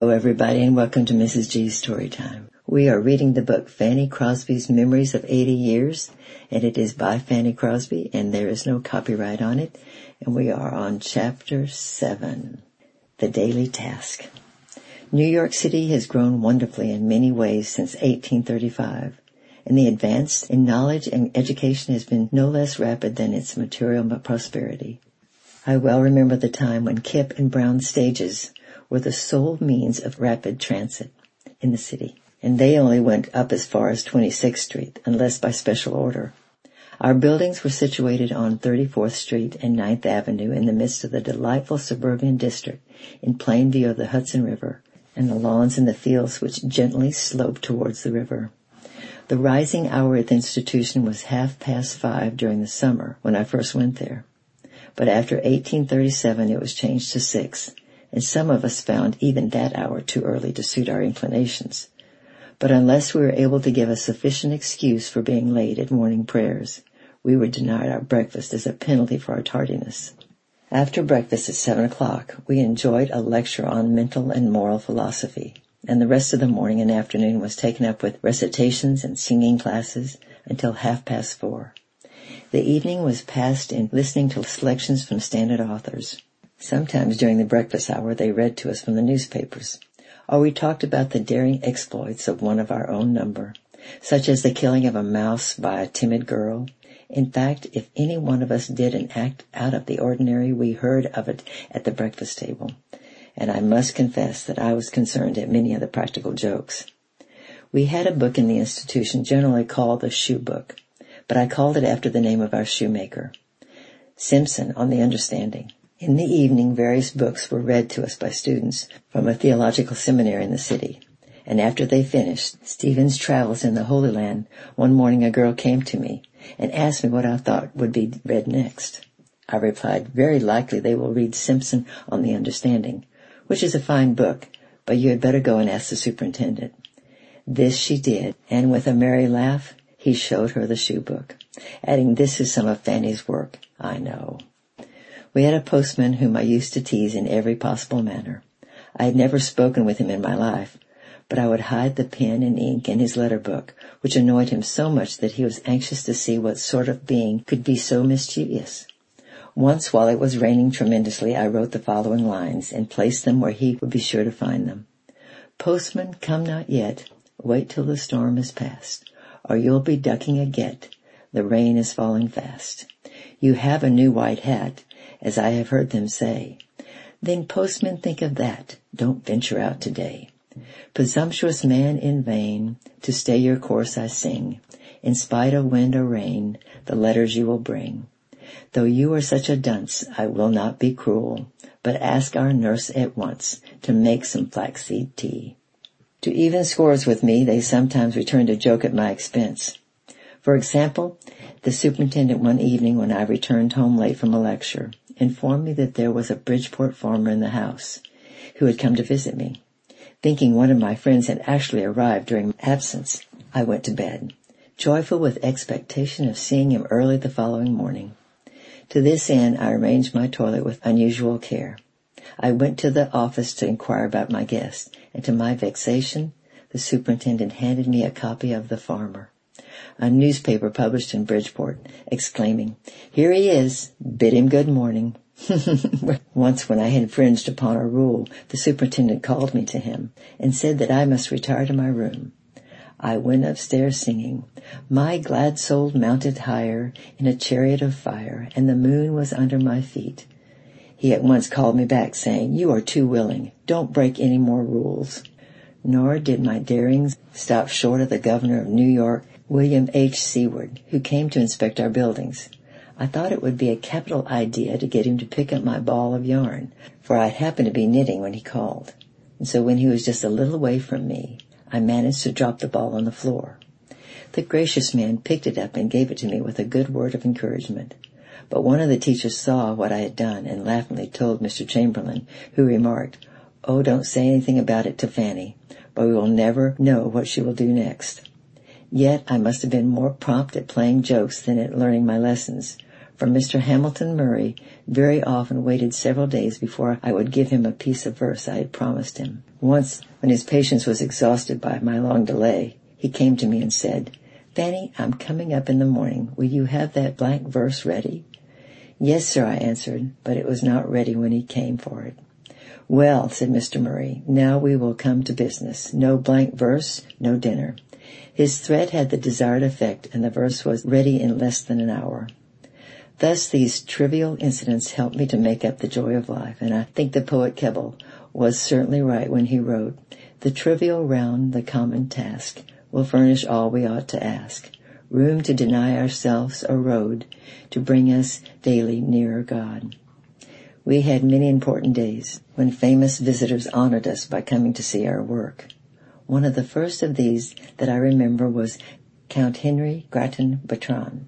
Hello everybody and welcome to Mrs. G's Story Time. We are reading the book Fanny Crosby's Memories of 80 Years and it is by Fanny Crosby and there is no copyright on it and we are on chapter 7, The Daily Task. New York City has grown wonderfully in many ways since 1835 and the advance in knowledge and education has been no less rapid than its material prosperity. I well remember the time when Kipp and Brown stages were the sole means of rapid transit in the city, and they only went up as far as 26th Street, unless by special order. Our buildings were situated on 34th Street and 9th Avenue in the midst of the delightful suburban district in plain view of the Hudson River and the lawns and the fields which gently sloped towards the river. The rising hour at the institution was half past five during the summer when I first went there. But after 1837 it was changed to six, and some of us found even that hour too early to suit our inclinations. But unless we were able to give a sufficient excuse for being late at morning prayers, we were denied our breakfast as a penalty for our tardiness. After breakfast at seven o'clock, we enjoyed a lecture on mental and moral philosophy, and the rest of the morning and afternoon was taken up with recitations and singing classes until half past four. The evening was passed in listening to selections from standard authors. Sometimes during the breakfast hour they read to us from the newspapers, or we talked about the daring exploits of one of our own number, such as the killing of a mouse by a timid girl. In fact, if any one of us did an act out of the ordinary, we heard of it at the breakfast table, and I must confess that I was concerned at many of the practical jokes. We had a book in the institution generally called the shoe book, but I called it after the name of our shoemaker, Simpson on the understanding. In the evening, various books were read to us by students from a theological seminary in the city. And after they finished Stephen's Travels in the Holy Land, one morning a girl came to me and asked me what I thought would be read next. I replied, very likely they will read Simpson on the Understanding, which is a fine book, but you had better go and ask the superintendent. This she did, and with a merry laugh, he showed her the shoe book, adding, this is some of Fanny's work, I know. We had a postman whom I used to tease in every possible manner. I had never spoken with him in my life, but I would hide the pen and ink in his letter book, which annoyed him so much that he was anxious to see what sort of being could be so mischievous. Once while it was raining tremendously, I wrote the following lines and placed them where he would be sure to find them. Postman, come not yet. Wait till the storm is past, or you'll be ducking a get. The rain is falling fast. You have a new white hat as I have heard them say. Then postmen think of that, don't venture out today. Presumptuous man in vain, to stay your course I sing, in spite of wind or rain, the letters you will bring. Though you are such a dunce, I will not be cruel, but ask our nurse at once to make some flaxseed tea. To even scores with me, they sometimes return to joke at my expense. For example, the superintendent one evening when I returned home late from a lecture informed me that there was a Bridgeport farmer in the house who had come to visit me. Thinking one of my friends had actually arrived during my absence, I went to bed, joyful with expectation of seeing him early the following morning. To this end, I arranged my toilet with unusual care. I went to the office to inquire about my guest, and to my vexation, the superintendent handed me a copy of The Farmer a newspaper published in Bridgeport, exclaiming, Here he is. Bid him good morning. Once when I had infringed upon a rule, the superintendent called me to him and said that I must retire to my room. I went upstairs singing, My glad soul mounted higher in a chariot of fire, and the moon was under my feet. He at once called me back, saying, You are too willing. Don't break any more rules. Nor did my darings stop short of the governor of New York William H. Seward, who came to inspect our buildings. I thought it would be a capital idea to get him to pick up my ball of yarn, for I happened to be knitting when he called. And so when he was just a little away from me, I managed to drop the ball on the floor. The gracious man picked it up and gave it to me with a good word of encouragement. But one of the teachers saw what I had done and laughingly told Mr. Chamberlain, who remarked, Oh, don't say anything about it to Fanny, but we will never know what she will do next. Yet I must have been more prompt at playing jokes than at learning my lessons, for Mr. Hamilton Murray very often waited several days before I would give him a piece of verse I had promised him. Once, when his patience was exhausted by my long delay, he came to me and said, Fanny, I'm coming up in the morning. Will you have that blank verse ready? Yes, sir, I answered, but it was not ready when he came for it. Well, said Mr. Murray, now we will come to business. No blank verse, no dinner. His threat had the desired effect, and the verse was ready in less than an hour. Thus these trivial incidents helped me to make up the joy of life, and I think the poet Keble was certainly right when he wrote, The trivial round the common task will furnish all we ought to ask. Room to deny ourselves a road to bring us daily nearer God. We had many important days when famous visitors honored us by coming to see our work. One of the first of these that I remember was Count Henry Grattan Bertrand,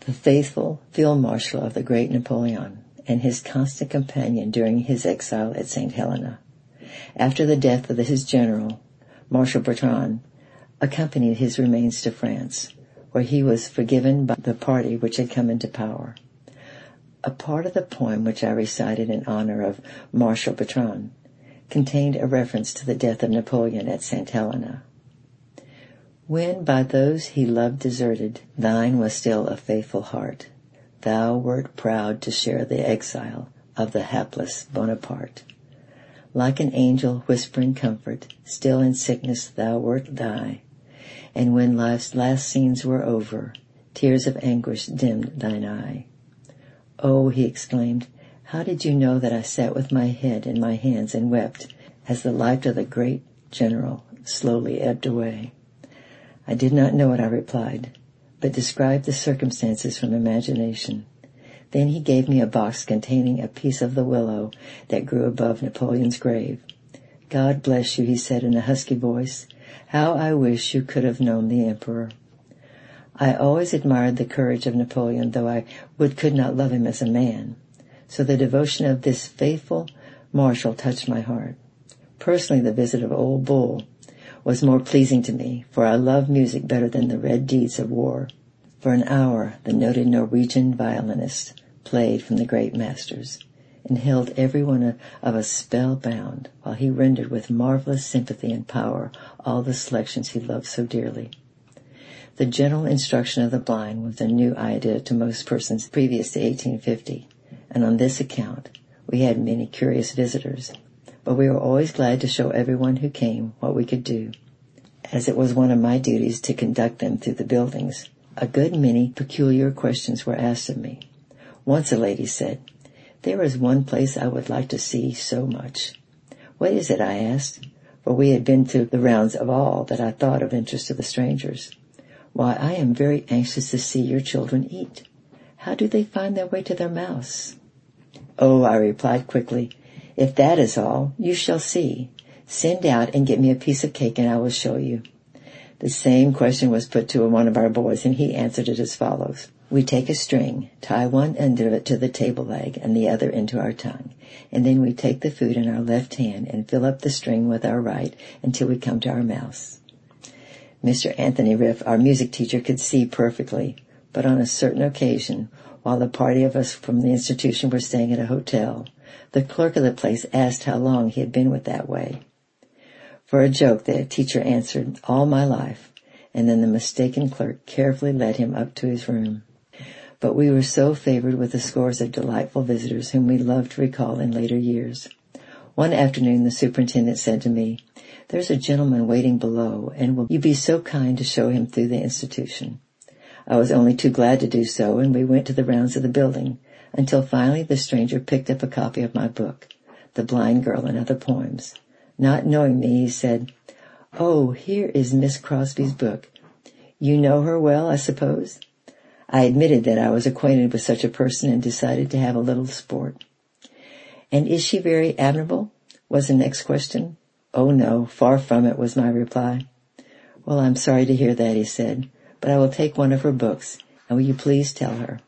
the faithful field marshal of the great Napoleon and his constant companion during his exile at St. Helena. After the death of his general, Marshal Bertrand accompanied his remains to France, where he was forgiven by the party which had come into power. A part of the poem which I recited in honor of Marshal Bertrand contained a reference to the death of Napoleon at St. Helena. When by those he loved deserted, thine was still a faithful heart. Thou wert proud to share the exile of the hapless Bonaparte. Like an angel whispering comfort, still in sickness thou wert thy, and when life's last scenes were over, tears of anguish dimmed thine eye. Oh, he exclaimed, how did you know that I sat with my head in my hands and wept as the life of the great general slowly ebbed away? I did not know it, I replied, but described the circumstances from imagination. Then he gave me a box containing a piece of the willow that grew above Napoleon's grave. God bless you, he said in a husky voice. How I wish you could have known the emperor. I always admired the courage of Napoleon, though I would could not love him as a man. So the devotion of this faithful marshal touched my heart. Personally, the visit of Ole Bull was more pleasing to me, for I love music better than the red deeds of war. For an hour, the noted Norwegian violinist played from the great masters and held every one of us spellbound while he rendered with marvelous sympathy and power all the selections he loved so dearly. The general instruction of the blind was a new idea to most persons previous to 1850, and on this account we had many curious visitors, but we were always glad to show everyone who came what we could do. As it was one of my duties to conduct them through the buildings, a good many peculiar questions were asked of me. Once a lady said, there is one place I would like to see so much. What is it? I asked, for we had been through the rounds of all that I thought of interest to the strangers. Why, I am very anxious to see your children eat. How do they find their way to their mouths? Oh, I replied quickly, if that is all, you shall see. Send out and get me a piece of cake and I will show you. The same question was put to one of our boys and he answered it as follows. We take a string, tie one end of it to the table leg and the other into our tongue, and then we take the food in our left hand and fill up the string with our right until we come to our mouths. Mr. Anthony Reiff, our music teacher, could see perfectly, but on a certain occasion, while a party of us from the institution were staying at a hotel, the clerk of the place asked how long he had been with that way. For a joke, the teacher answered, all my life, and then the mistaken clerk carefully led him up to his room. But we were so favored with the scores of delightful visitors whom we loved to recall in later years. One afternoon the superintendent said to me, there's a gentleman waiting below, and will you be so kind to show him through the institution? I was only too glad to do so, and we went to the rounds of the building, until finally the stranger picked up a copy of my book, The Blind Girl and Other Poems. Not knowing me, he said, Oh, here is Miss Crosby's book. You know her well, I suppose? I admitted that I was acquainted with such a person and decided to have a little sport. And is she very admirable? was the next question. Oh no, far from it was my reply. Well, I'm sorry to hear that, he said, but I will take one of her books, and will you please tell her?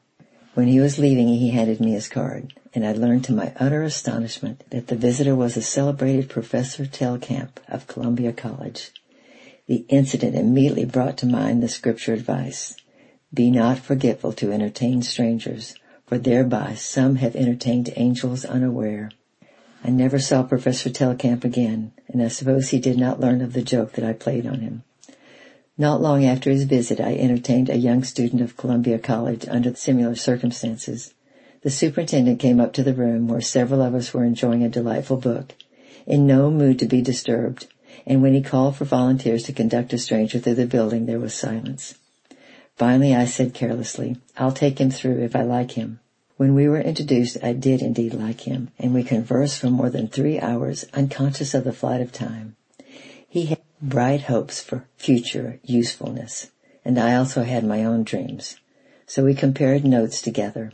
When he was leaving, he handed me his card, and I learned to my utter astonishment that the visitor was a celebrated Professor Tellkampf of Columbia College. The incident immediately brought to mind the scripture advice, be not forgetful to entertain strangers, for thereby some have entertained angels unaware. I never saw Professor Tellkampf again, and I suppose he did not learn of the joke that I played on him. Not long after his visit, I entertained a young student of Columbia College under similar circumstances. The superintendent came up to the room where several of us were enjoying a delightful book, in no mood to be disturbed, and when he called for volunteers to conduct a stranger through the building, there was silence. Finally, I said carelessly, I'll take him through if I like him. When we were introduced, I did indeed like him, and we conversed for more than three hours, unconscious of the flight of time. He had bright hopes for future usefulness, and I also had my own dreams. So we compared notes together.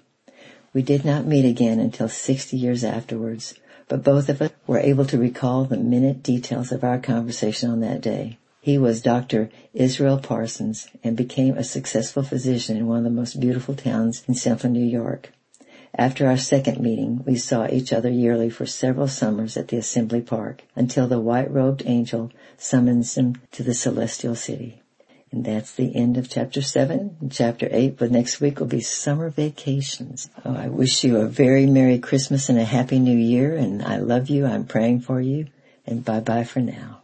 We did not meet again until 60 years afterwards, but both of us were able to recall the minute details of our conversation on that day. He was Dr. Israel Parsons and became a successful physician in one of the most beautiful towns in central New York. After our second meeting, we saw each other yearly for several summers at the Assembly Park until the white-robed angel summons him to the celestial city. And that's the end of chapter seven. And chapter eight, but next week will be summer vacations. Oh, I wish you a very Merry Christmas and a Happy New Year. And I love you. I'm praying for you. And bye bye for now.